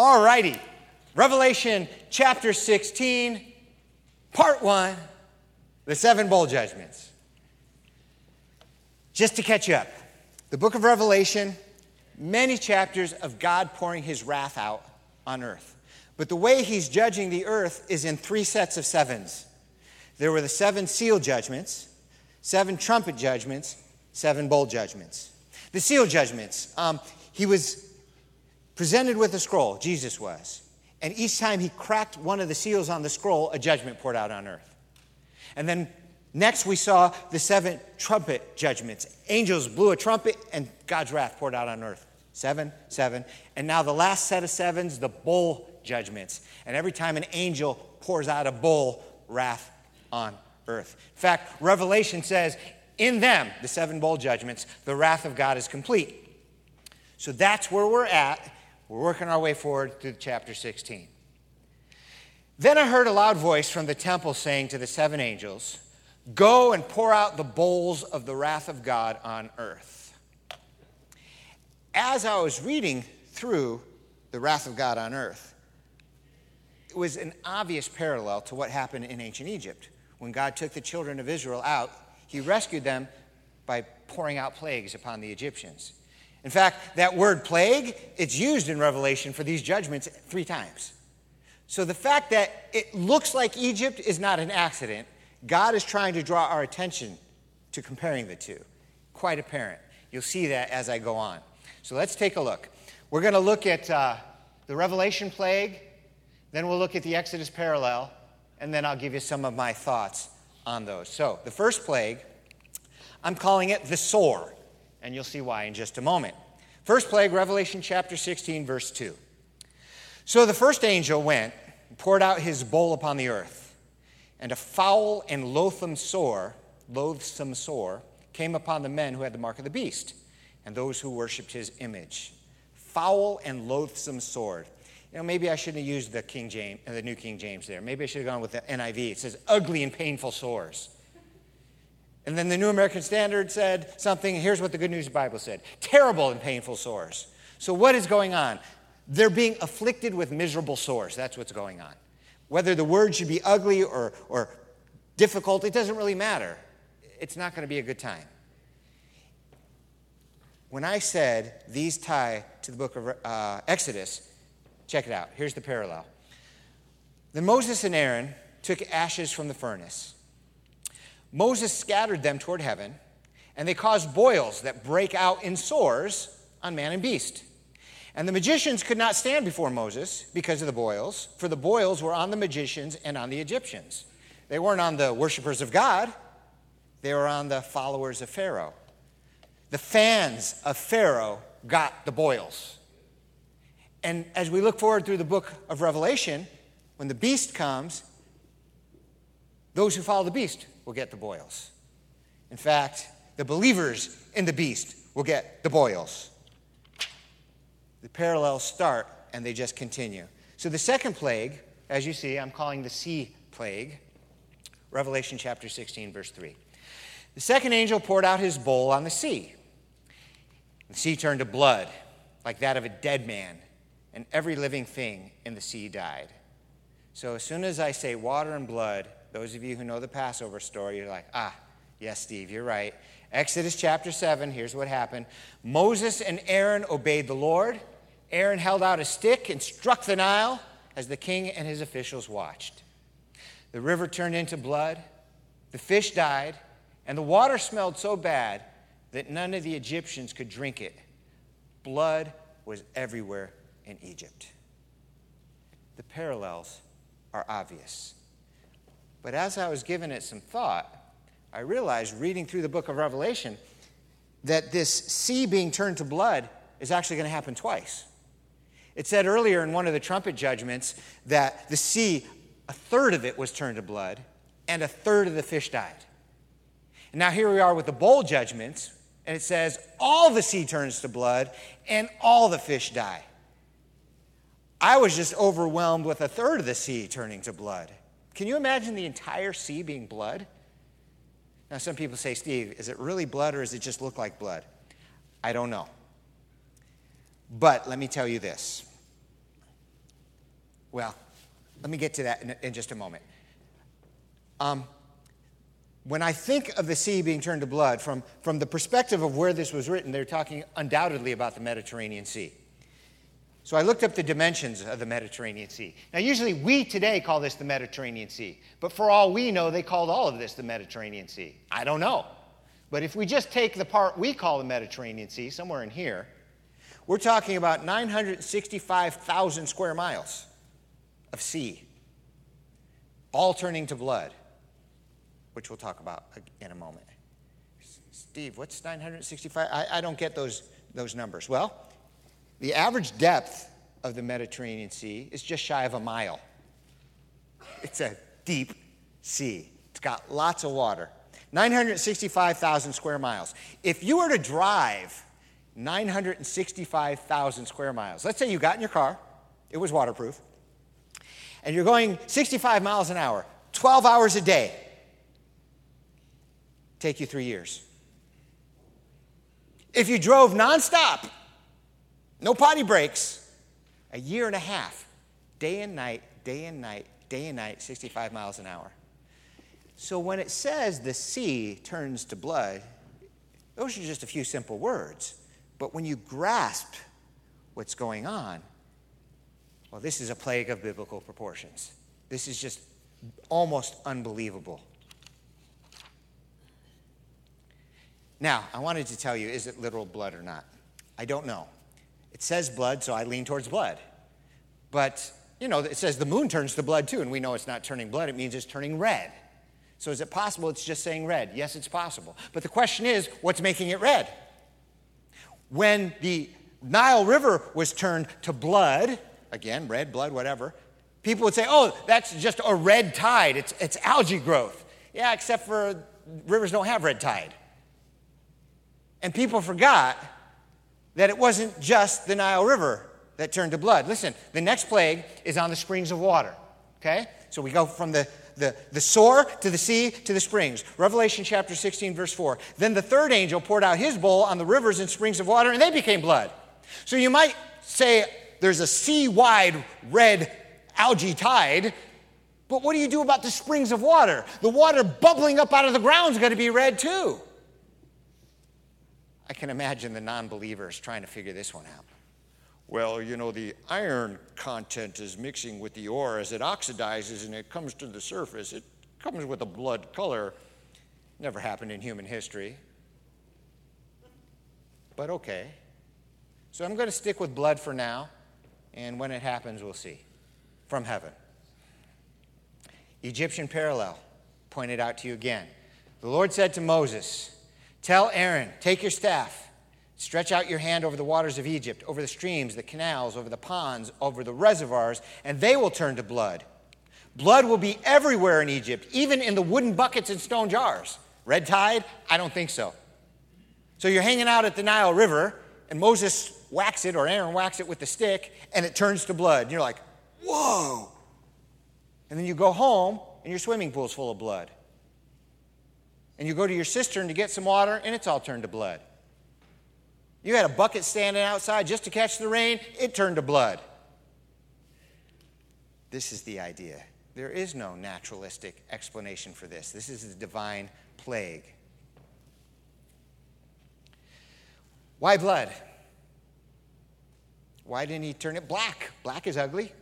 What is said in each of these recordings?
All righty. Revelation chapter 16, part one the seven bowl judgments. Just to catch you up, the book of Revelation, many chapters of God pouring his wrath out on earth. But the way he's judging the earth is in three sets of sevens. There were the seven seal judgments, seven trumpet judgments, seven bowl judgments. The seal judgments, um, he was presented with a scroll, Jesus was. And each time he cracked one of the seals on the scroll, a judgment poured out on earth. And then next we saw the seven trumpet judgments. Angels blew a trumpet and God's wrath poured out on earth. Seven, seven. And now the last set of sevens, the bowl judgments. And every time an angel pours out a bowl, wrath on earth. In fact, Revelation says, in them, the seven bowl judgments, the wrath of God is complete. So that's where we're at we're working our way forward through chapter 16. Then I heard a loud voice from the temple saying to the seven angels, Go and pour out the bowls of the wrath of God on earth. As I was reading through the wrath of God on earth, it was an obvious parallel to what happened in ancient Egypt. When God took the children of Israel out, he rescued them by pouring out plagues upon the Egyptians. In fact, that word plague, it's used in Revelation for these judgments three times. So the fact that it looks like Egypt is not an accident. God is trying to draw our attention to comparing the two. Quite apparent. You'll see that as I go on. So let's take a look. We're going to look at uh, the Revelation plague, then we'll look at the Exodus parallel, and then I'll give you some of my thoughts on those. So the first plague, I'm calling it the sore and you'll see why in just a moment. First plague, Revelation chapter 16, verse 2. So the first angel went and poured out his bowl upon the earth, and a foul and loathsome sore, loathsome sore, came upon the men who had the mark of the beast, and those who worshipped his image. Foul and loathsome sword. You know, maybe I shouldn't have used the King James, the New King James there. Maybe I should have gone with the NIV. It says ugly and painful sores. And then the New American Standard said something. Here's what the Good News Bible said terrible and painful sores. So, what is going on? They're being afflicted with miserable sores. That's what's going on. Whether the word should be ugly or, or difficult, it doesn't really matter. It's not going to be a good time. When I said these tie to the book of uh, Exodus, check it out. Here's the parallel. Then Moses and Aaron took ashes from the furnace Moses scattered them toward heaven, and they caused boils that break out in sores on man and beast. And the magicians could not stand before Moses because of the boils, for the boils were on the magicians and on the Egyptians. They weren't on the worshippers of God, they were on the followers of Pharaoh. The fans of Pharaoh got the boils. And as we look forward through the book of Revelation, when the beast comes, those who follow the beast will get the boils. In fact, the believers in the beast will get the boils. The parallels start and they just continue. So the second plague, as you see, I'm calling the sea plague, Revelation chapter 16, verse 3. The second angel poured out his bowl on the sea. The sea turned to blood, like that of a dead man, and every living thing in the sea died. So as soon as I say water and blood, those of you who know the Passover story, you're like, ah, yes, Steve, you're right. Exodus chapter 7, here's what happened Moses and Aaron obeyed the Lord. Aaron held out a stick and struck the Nile as the king and his officials watched. The river turned into blood, the fish died, and the water smelled so bad that none of the Egyptians could drink it. Blood was everywhere in Egypt. The parallels are obvious. But as I was giving it some thought, I realized reading through the book of Revelation that this sea being turned to blood is actually going to happen twice. It said earlier in one of the trumpet judgments that the sea, a third of it was turned to blood, and a third of the fish died. And now here we are with the bowl judgments, and it says all the sea turns to blood, and all the fish die. I was just overwhelmed with a third of the sea turning to blood. Can you imagine the entire sea being blood? Now, some people say, Steve, is it really blood or does it just look like blood? I don't know. But let me tell you this Well, let me get to that in, in just a moment. Um, when I think of the sea being turned to blood, from, from the perspective of where this was written, they're talking undoubtedly about the Mediterranean Sea. So I looked up the dimensions of the Mediterranean Sea. Now, usually we today call this the Mediterranean Sea, but for all we know, they called all of this the Mediterranean Sea. I don't know. But if we just take the part we call the Mediterranean Sea, somewhere in here, we're talking about 965,000 square miles of sea, all turning to blood, which we'll talk about in a moment. Steve, what's 965? I, I don't get those, those numbers. Well, the average depth of the Mediterranean Sea is just shy of a mile. It's a deep sea, it's got lots of water. 965,000 square miles. If you were to drive 965,000 square miles, let's say you got in your car, it was waterproof, and you're going 65 miles an hour, 12 hours a day, take you three years. If you drove nonstop, no potty breaks, a year and a half, day and night, day and night, day and night, 65 miles an hour. So when it says the sea turns to blood, those are just a few simple words. But when you grasp what's going on, well, this is a plague of biblical proportions. This is just almost unbelievable. Now, I wanted to tell you is it literal blood or not? I don't know. It says blood, so I lean towards blood. But, you know, it says the moon turns to blood too, and we know it's not turning blood, it means it's turning red. So is it possible it's just saying red? Yes, it's possible. But the question is, what's making it red? When the Nile River was turned to blood, again, red, blood, whatever, people would say, oh, that's just a red tide. It's, it's algae growth. Yeah, except for rivers don't have red tide. And people forgot that it wasn't just the Nile River that turned to blood. Listen, the next plague is on the springs of water. Okay? So we go from the, the, the sore to the sea to the springs. Revelation chapter 16, verse 4. Then the third angel poured out his bowl on the rivers and springs of water, and they became blood. So you might say there's a sea wide red algae tide, but what do you do about the springs of water? The water bubbling up out of the ground is going to be red too. I can imagine the non believers trying to figure this one out. Well, you know, the iron content is mixing with the ore as it oxidizes and it comes to the surface. It comes with a blood color. Never happened in human history. But okay. So I'm going to stick with blood for now, and when it happens, we'll see. From heaven. Egyptian parallel pointed out to you again. The Lord said to Moses, Tell Aaron, take your staff Stretch out your hand over the waters of Egypt, over the streams, the canals, over the ponds, over the reservoirs, and they will turn to blood. Blood will be everywhere in Egypt, even in the wooden buckets and stone jars. Red tide? I don't think so. So you're hanging out at the Nile River, and Moses whacks it, or Aaron whacks it with the stick, and it turns to blood. And you're like, whoa. And then you go home, and your swimming pool's full of blood. And you go to your cistern to get some water, and it's all turned to blood. You had a bucket standing outside just to catch the rain, it turned to blood. This is the idea. There is no naturalistic explanation for this. This is a divine plague. Why blood? Why didn't he turn it black? Black is ugly.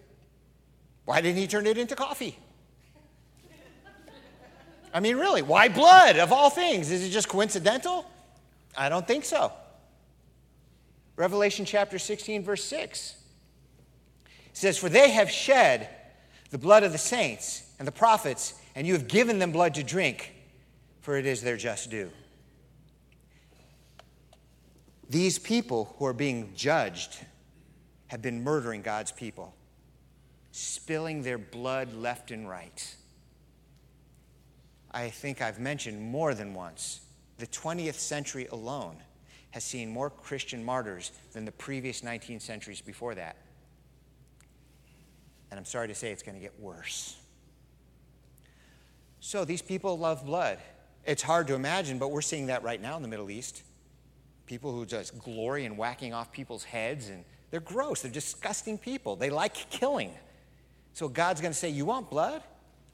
Why didn't he turn it into coffee? I mean, really, why blood of all things? Is it just coincidental? I don't think so. Revelation chapter 16, verse 6 says, For they have shed the blood of the saints and the prophets, and you have given them blood to drink, for it is their just due. These people who are being judged have been murdering God's people, spilling their blood left and right. I think I've mentioned more than once the 20th century alone has seen more Christian martyrs than the previous 19 centuries before that. And I'm sorry to say it's going to get worse. So these people love blood. It's hard to imagine, but we're seeing that right now in the Middle East. People who just glory in whacking off people's heads, and they're gross. They're disgusting people. They like killing. So God's going to say, You want blood?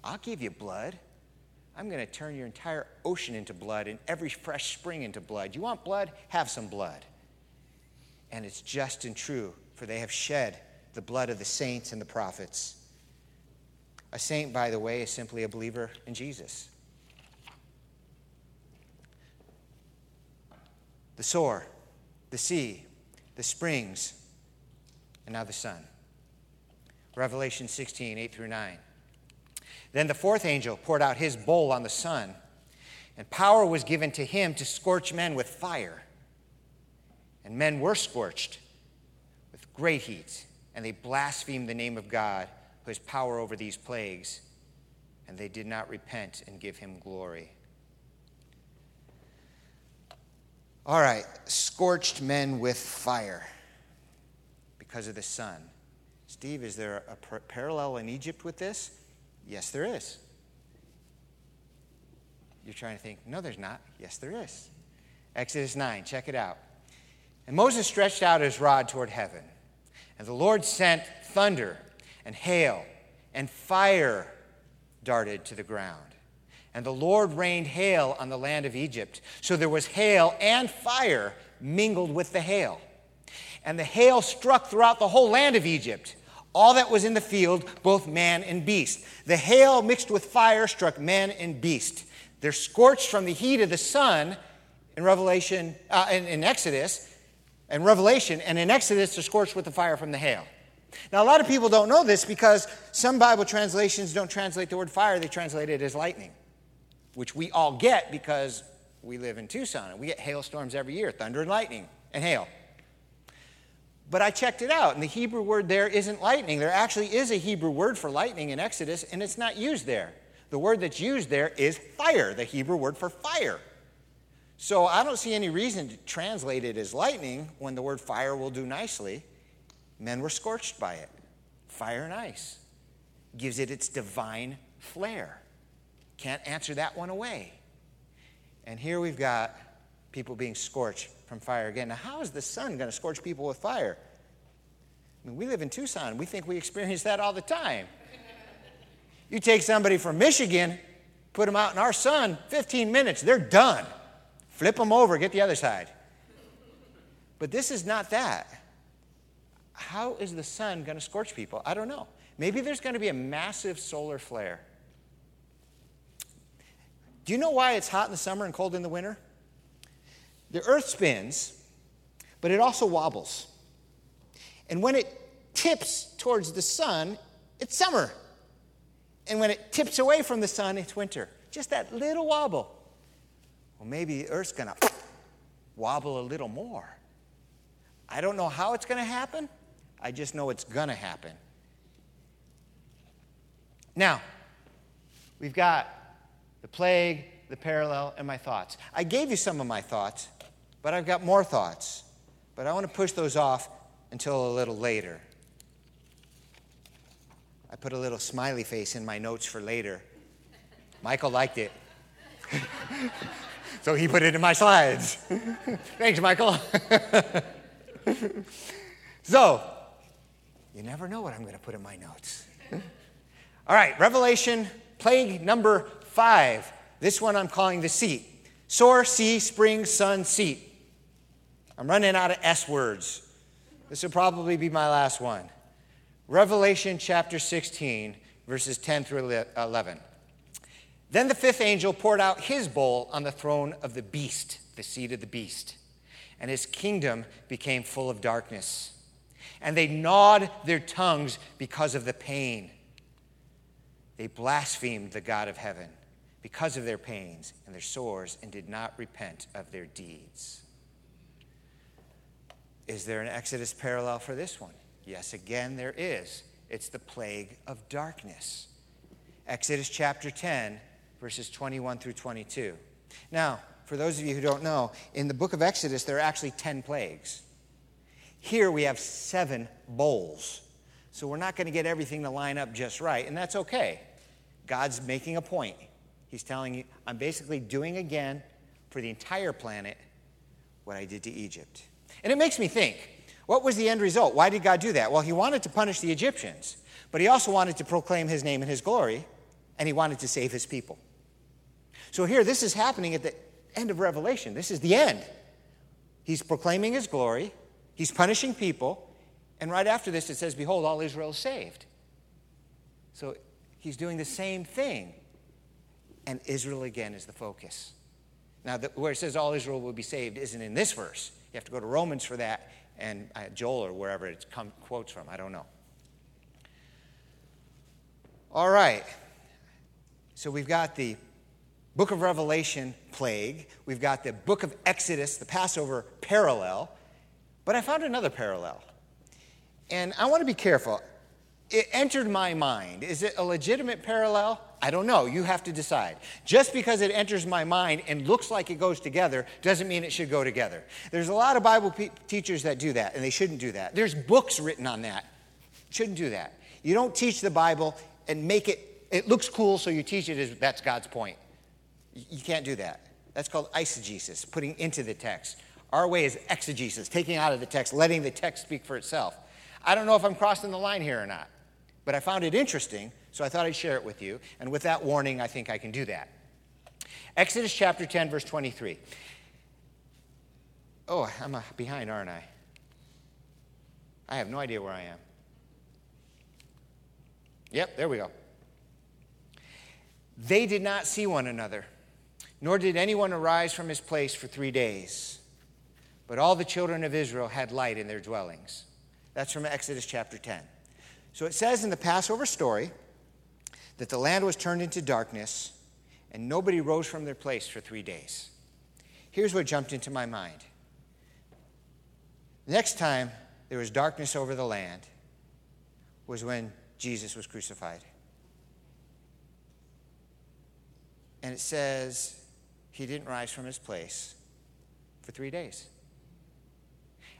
I'll give you blood. I'm going to turn your entire ocean into blood and every fresh spring into blood. You want blood? Have some blood. And it's just and true, for they have shed the blood of the saints and the prophets. A saint, by the way, is simply a believer in Jesus. The sore, the sea, the springs, and now the sun. Revelation 16, 8 through 9. Then the fourth angel poured out his bowl on the sun, and power was given to him to scorch men with fire. And men were scorched with great heat, and they blasphemed the name of God, who has power over these plagues, and they did not repent and give him glory. All right, scorched men with fire because of the sun. Steve, is there a parallel in Egypt with this? Yes, there is. You're trying to think, no, there's not. Yes, there is. Exodus 9, check it out. And Moses stretched out his rod toward heaven, and the Lord sent thunder and hail and fire darted to the ground. And the Lord rained hail on the land of Egypt. So there was hail and fire mingled with the hail. And the hail struck throughout the whole land of Egypt all that was in the field, both man and beast. The hail mixed with fire struck man and beast. They're scorched from the heat of the sun in Revelation, uh, in, in Exodus, and Revelation, and in Exodus, they're scorched with the fire from the hail. Now, a lot of people don't know this because some Bible translations don't translate the word fire, they translate it as lightning, which we all get because we live in Tucson and we get hailstorms every year thunder and lightning and hail. But I checked it out, and the Hebrew word there isn't lightning. There actually is a Hebrew word for lightning in Exodus, and it's not used there. The word that's used there is fire, the Hebrew word for fire. So I don't see any reason to translate it as lightning when the word fire will do nicely. Men were scorched by it. Fire and ice gives it its divine flair. Can't answer that one away. And here we've got people being scorched from fire again. Now, how is the sun going to scorch people with fire? I mean, we live in Tucson. We think we experience that all the time. You take somebody from Michigan, put them out in our sun, 15 minutes, they're done. Flip them over, get the other side. But this is not that. How is the sun going to scorch people? I don't know. Maybe there's going to be a massive solar flare. Do you know why it's hot in the summer and cold in the winter? The earth spins, but it also wobbles. And when it tips towards the sun, it's summer. And when it tips away from the sun, it's winter. Just that little wobble. Well, maybe the earth's going to wobble a little more. I don't know how it's going to happen. I just know it's going to happen. Now, we've got the plague, the parallel, and my thoughts. I gave you some of my thoughts. But I've got more thoughts. But I want to push those off until a little later. I put a little smiley face in my notes for later. Michael liked it. so he put it in my slides. Thanks, Michael. so, you never know what I'm going to put in my notes. All right, Revelation, plague number five. This one I'm calling the seat. Sore, sea, spring, sun, seat. I'm running out of S words. This will probably be my last one. Revelation chapter 16, verses 10 through 11. Then the fifth angel poured out his bowl on the throne of the beast, the seat of the beast, and his kingdom became full of darkness. And they gnawed their tongues because of the pain. They blasphemed the God of heaven because of their pains and their sores and did not repent of their deeds. Is there an Exodus parallel for this one? Yes, again, there is. It's the plague of darkness. Exodus chapter 10, verses 21 through 22. Now, for those of you who don't know, in the book of Exodus, there are actually 10 plagues. Here we have seven bowls. So we're not going to get everything to line up just right, and that's okay. God's making a point. He's telling you, I'm basically doing again for the entire planet what I did to Egypt. And it makes me think What was the end result? Why did God do that? Well, he wanted to punish the Egyptians, but he also wanted to proclaim his name and his glory, and he wanted to save his people. So here, this is happening at the end of Revelation. This is the end. He's proclaiming his glory, he's punishing people, and right after this it says, Behold, all Israel is saved. So he's doing the same thing, and Israel again is the focus. Now, the, where it says all Israel will be saved isn't in this verse. You have to go to Romans for that, and uh, Joel or wherever it come, quotes from. I don't know. All right. So we've got the book of Revelation plague. We've got the book of Exodus, the Passover parallel. But I found another parallel. And I want to be careful. It entered my mind. Is it a legitimate parallel? I don't know. You have to decide. Just because it enters my mind and looks like it goes together doesn't mean it should go together. There's a lot of Bible pe- teachers that do that, and they shouldn't do that. There's books written on that. Shouldn't do that. You don't teach the Bible and make it, it looks cool, so you teach it as that's God's point. You can't do that. That's called eisegesis, putting into the text. Our way is exegesis, taking out of the text, letting the text speak for itself. I don't know if I'm crossing the line here or not, but I found it interesting, so I thought I'd share it with you. And with that warning, I think I can do that. Exodus chapter 10, verse 23. Oh, I'm uh, behind, aren't I? I have no idea where I am. Yep, there we go. They did not see one another nor did anyone arise from his place for three days. But all the children of Israel had light in their dwellings. That's from Exodus chapter 10. So it says in the Passover story that the land was turned into darkness and nobody rose from their place for three days. Here's what jumped into my mind. The next time there was darkness over the land was when Jesus was crucified. And it says he didn't rise from his place for three days.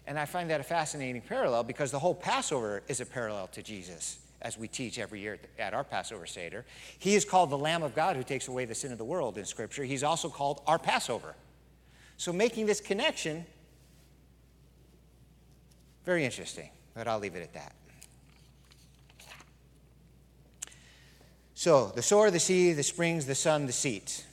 And I find that a fascinating parallel because the whole Passover is a parallel to Jesus, as we teach every year at our Passover Seder. He is called the Lamb of God who takes away the sin of the world in Scripture. He's also called our Passover. So making this connection, very interesting, but I'll leave it at that. So, the sower, the sea, the springs, the sun, the seat.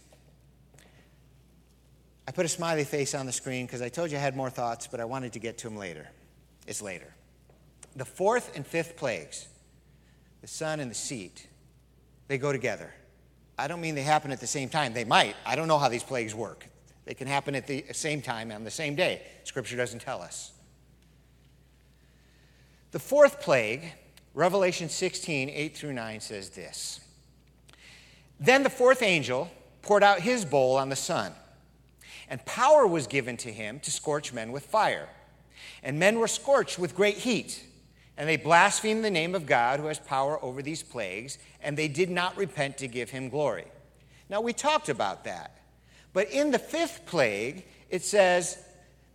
I put a smiley face on the screen because I told you I had more thoughts, but I wanted to get to them later. It's later. The fourth and fifth plagues, the sun and the seat, they go together. I don't mean they happen at the same time. They might. I don't know how these plagues work. They can happen at the same time on the same day. Scripture doesn't tell us. The fourth plague, Revelation 16, 8 through 9, says this Then the fourth angel poured out his bowl on the sun and power was given to him to scorch men with fire. And men were scorched with great heat. And they blasphemed the name of God who has power over these plagues, and they did not repent to give him glory. Now, we talked about that. But in the fifth plague, it says,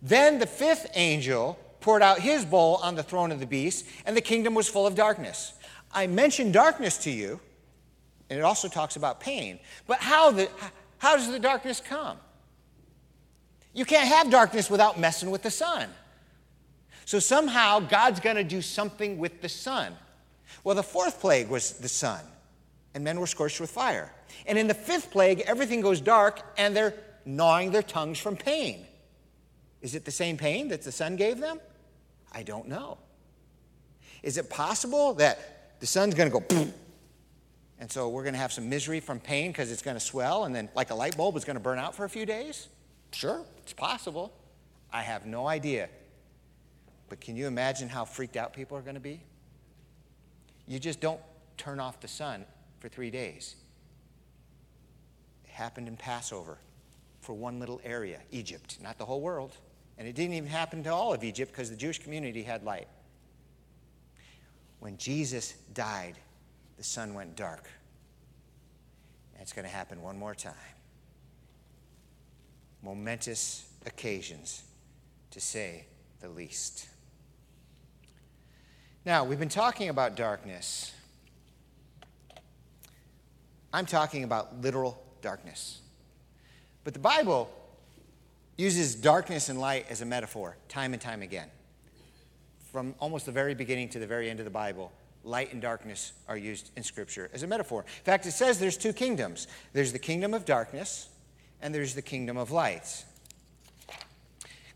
Then the fifth angel poured out his bowl on the throne of the beast, and the kingdom was full of darkness. I mentioned darkness to you, and it also talks about pain. But how, the, how does the darkness come? You can't have darkness without messing with the sun. So somehow God's going to do something with the sun. Well, the fourth plague was the sun, and men were scorched with fire. And in the fifth plague, everything goes dark, and they're gnawing their tongues from pain. Is it the same pain that the sun gave them? I don't know. Is it possible that the sun's going to go, boom, and so we're going to have some misery from pain because it's going to swell, and then, like a light bulb, it's going to burn out for a few days? Sure, it's possible. I have no idea. But can you imagine how freaked out people are going to be? You just don't turn off the sun for three days. It happened in Passover for one little area, Egypt, not the whole world. And it didn't even happen to all of Egypt because the Jewish community had light. When Jesus died, the sun went dark. And it's going to happen one more time momentous occasions, to say the least. Now, we've been talking about darkness. I'm talking about literal darkness. But the Bible uses darkness and light as a metaphor time and time again. from almost the very beginning to the very end of the Bible, light and darkness are used in Scripture as a metaphor. In fact, it says there's two kingdoms there's the kingdom of darkness, and there's the kingdom of light.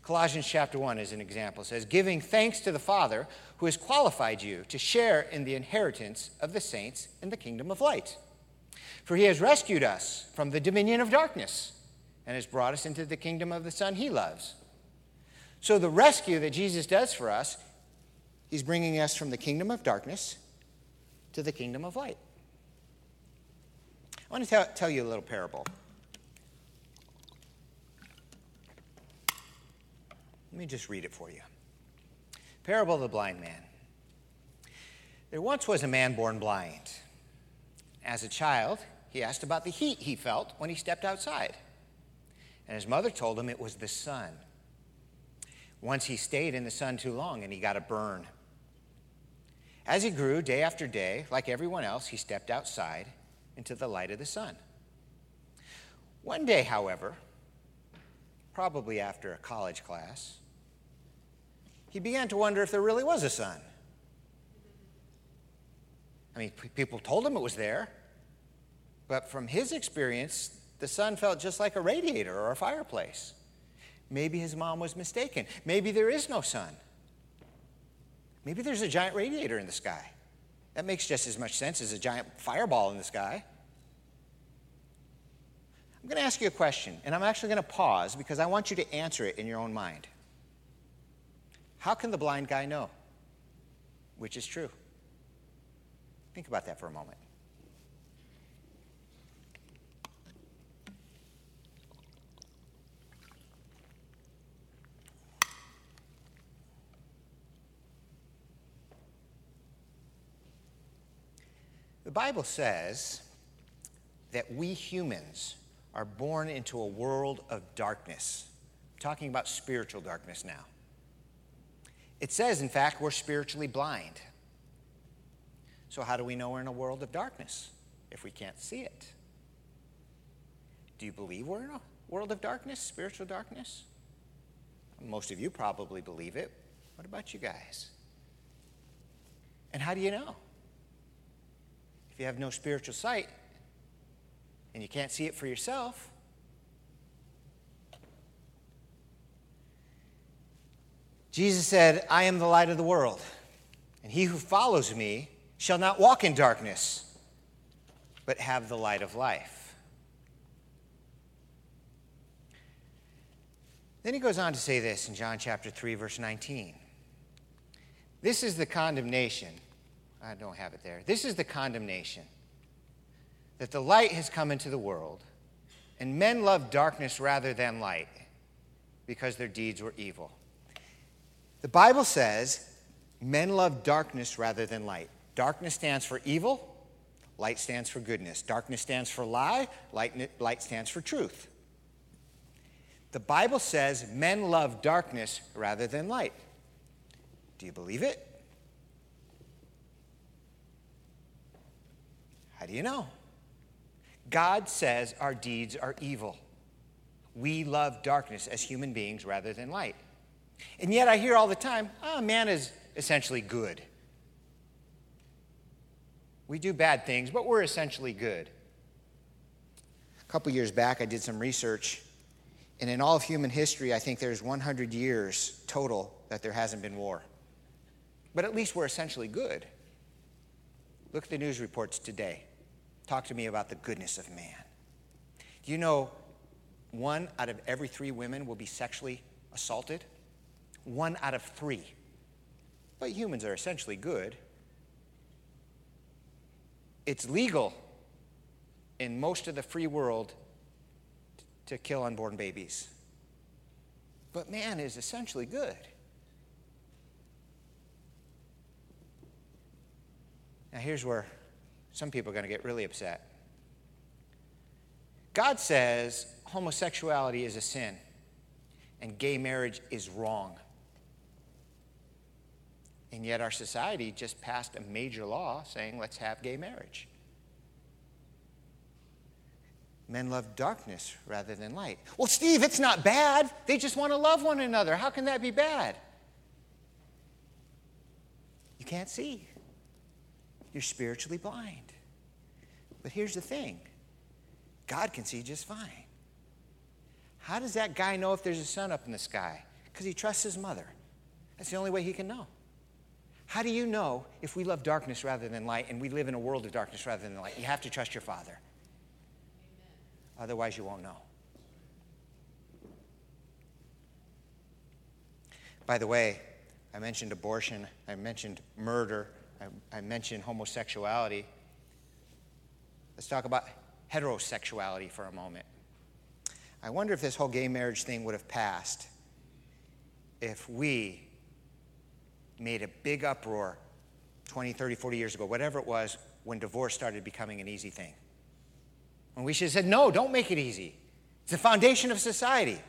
Colossians chapter 1 is an example. It says, Giving thanks to the Father who has qualified you to share in the inheritance of the saints in the kingdom of light. For he has rescued us from the dominion of darkness and has brought us into the kingdom of the Son he loves. So, the rescue that Jesus does for us, he's bringing us from the kingdom of darkness to the kingdom of light. I want to tell, tell you a little parable. Let me just read it for you. Parable of the blind man. There once was a man born blind. As a child, he asked about the heat he felt when he stepped outside. And his mother told him it was the sun. Once he stayed in the sun too long and he got a burn. As he grew day after day, like everyone else, he stepped outside into the light of the sun. One day, however, probably after a college class, he began to wonder if there really was a sun. I mean, people told him it was there, but from his experience, the sun felt just like a radiator or a fireplace. Maybe his mom was mistaken. Maybe there is no sun. Maybe there's a giant radiator in the sky. That makes just as much sense as a giant fireball in the sky. I'm going to ask you a question, and I'm actually going to pause because I want you to answer it in your own mind. How can the blind guy know which is true? Think about that for a moment. The Bible says that we humans are born into a world of darkness. I'm talking about spiritual darkness now. It says, in fact, we're spiritually blind. So, how do we know we're in a world of darkness if we can't see it? Do you believe we're in a world of darkness, spiritual darkness? Most of you probably believe it. What about you guys? And how do you know? If you have no spiritual sight and you can't see it for yourself, Jesus said, I am the light of the world, and he who follows me shall not walk in darkness, but have the light of life. Then he goes on to say this in John chapter 3, verse 19. This is the condemnation. I don't have it there. This is the condemnation that the light has come into the world, and men love darkness rather than light because their deeds were evil. The Bible says men love darkness rather than light. Darkness stands for evil, light stands for goodness. Darkness stands for lie, light, light stands for truth. The Bible says men love darkness rather than light. Do you believe it? How do you know? God says our deeds are evil. We love darkness as human beings rather than light. And yet I hear all the time, oh, man is essentially good. We do bad things, but we're essentially good. A couple years back, I did some research, and in all of human history, I think there's 100 years total that there hasn't been war. But at least we're essentially good. Look at the news reports today. Talk to me about the goodness of man. Do you know one out of every three women will be sexually assaulted? One out of three. But humans are essentially good. It's legal in most of the free world to kill unborn babies. But man is essentially good. Now, here's where some people are going to get really upset. God says homosexuality is a sin and gay marriage is wrong. And yet, our society just passed a major law saying, let's have gay marriage. Men love darkness rather than light. Well, Steve, it's not bad. They just want to love one another. How can that be bad? You can't see. You're spiritually blind. But here's the thing God can see just fine. How does that guy know if there's a sun up in the sky? Because he trusts his mother. That's the only way he can know. How do you know if we love darkness rather than light and we live in a world of darkness rather than light? You have to trust your Father. Amen. Otherwise, you won't know. By the way, I mentioned abortion, I mentioned murder, I, I mentioned homosexuality. Let's talk about heterosexuality for a moment. I wonder if this whole gay marriage thing would have passed if we made a big uproar 20, 30, 40 years ago, whatever it was, when divorce started becoming an easy thing. When we should have said, no, don't make it easy. It's the foundation of society.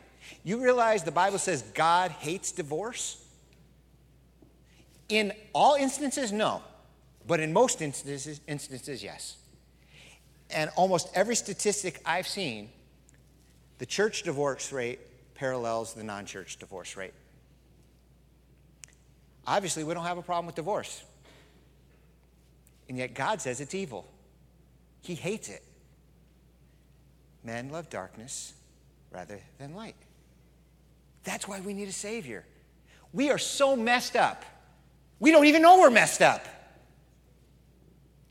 You realize the Bible says God hates divorce? In all instances, no. But in most instances, instances, yes. And almost every statistic I've seen, the church divorce rate parallels the non church divorce rate. Obviously, we don't have a problem with divorce. And yet, God says it's evil. He hates it. Men love darkness rather than light. That's why we need a Savior. We are so messed up. We don't even know we're messed up.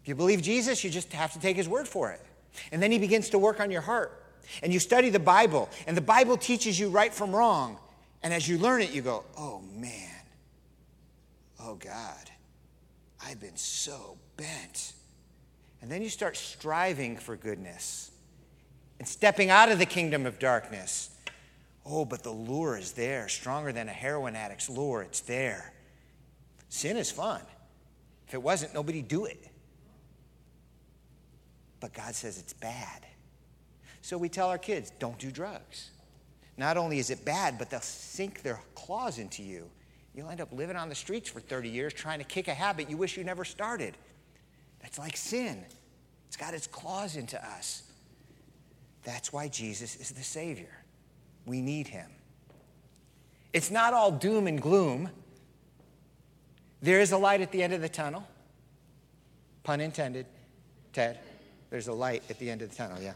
If you believe Jesus, you just have to take His word for it. And then He begins to work on your heart. And you study the Bible, and the Bible teaches you right from wrong. And as you learn it, you go, oh man, oh God, I've been so bent. And then you start striving for goodness and stepping out of the kingdom of darkness. Oh, but the lure is there, stronger than a heroin addict's lure. It's there. Sin is fun. If it wasn't, nobody'd do it. But God says it's bad. So we tell our kids, don't do drugs. Not only is it bad, but they'll sink their claws into you You'll end up living on the streets for 30 years trying to kick a habit you wish you never started. That's like sin, it's got its claws into us. That's why Jesus is the Savior. We need Him. It's not all doom and gloom. There is a light at the end of the tunnel. Pun intended, Ted. There's a light at the end of the tunnel, yeah.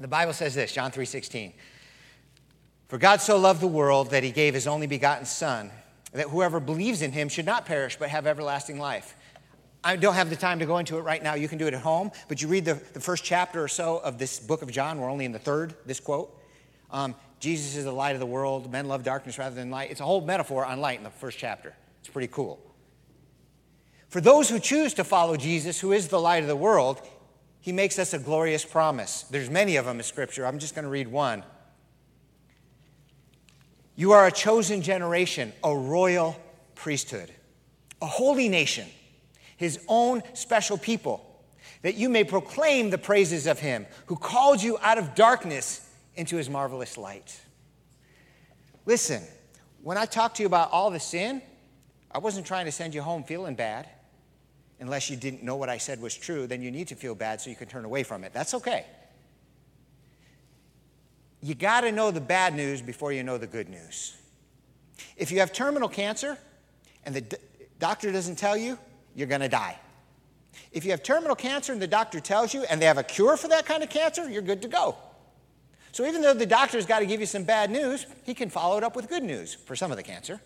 The Bible says this, John 3:16. For God so loved the world that he gave his only begotten Son, that whoever believes in him should not perish but have everlasting life. I don't have the time to go into it right now. You can do it at home, but you read the, the first chapter or so of this book of John. We're only in the third, this quote. Um, Jesus is the light of the world. Men love darkness rather than light. It's a whole metaphor on light in the first chapter. It's pretty cool. For those who choose to follow Jesus, who is the light of the world, he makes us a glorious promise. There's many of them in Scripture. I'm just going to read one. You are a chosen generation, a royal priesthood, a holy nation, his own special people, that you may proclaim the praises of him who called you out of darkness into his marvelous light. Listen, when I talk to you about all the sin, I wasn't trying to send you home feeling bad. Unless you didn't know what I said was true, then you need to feel bad so you can turn away from it. That's okay you got to know the bad news before you know the good news. If you have terminal cancer and the d- doctor doesn't tell you, you're going to die. If you have terminal cancer and the doctor tells you and they have a cure for that kind of cancer, you're good to go. So even though the doctor's got to give you some bad news, he can follow it up with good news for some of the cancer.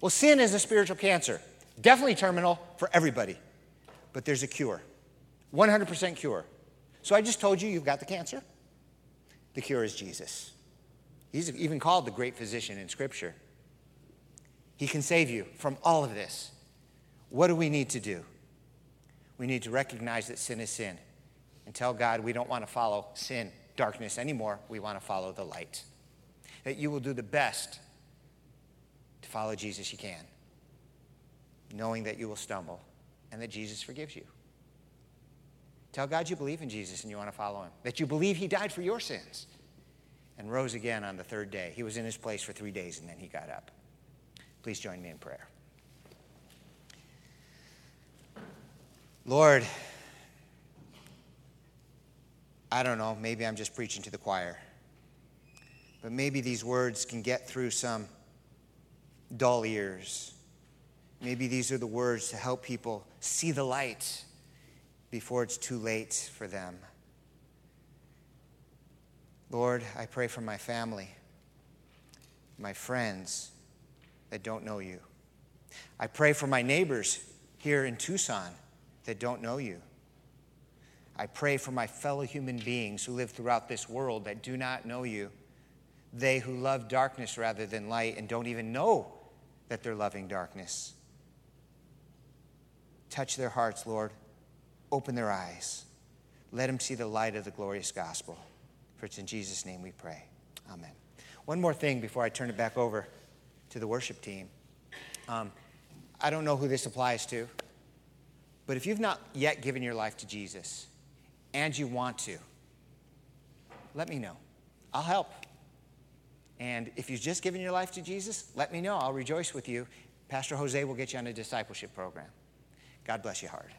Well, sin is a spiritual cancer, definitely terminal for everybody, but there's a cure 100% cure. So I just told you you've got the cancer. The cure is Jesus. He's even called the great physician in Scripture. He can save you from all of this. What do we need to do? We need to recognize that sin is sin and tell God we don't want to follow sin, darkness anymore. We want to follow the light. That you will do the best to follow Jesus you can, knowing that you will stumble and that Jesus forgives you. Tell God you believe in Jesus and you want to follow him, that you believe he died for your sins and rose again on the third day. He was in his place for three days and then he got up. Please join me in prayer. Lord, I don't know, maybe I'm just preaching to the choir, but maybe these words can get through some dull ears. Maybe these are the words to help people see the light before it's too late for them. Lord, I pray for my family, my friends that don't know you. I pray for my neighbors here in Tucson that don't know you. I pray for my fellow human beings who live throughout this world that do not know you. They who love darkness rather than light and don't even know that they're loving darkness. Touch their hearts, Lord. Open their eyes. Let them see the light of the glorious gospel. For it's in Jesus' name we pray. Amen. One more thing before I turn it back over to the worship team. Um, I don't know who this applies to, but if you've not yet given your life to Jesus and you want to, let me know. I'll help. And if you've just given your life to Jesus, let me know. I'll rejoice with you. Pastor Jose will get you on a discipleship program. God bless you hard.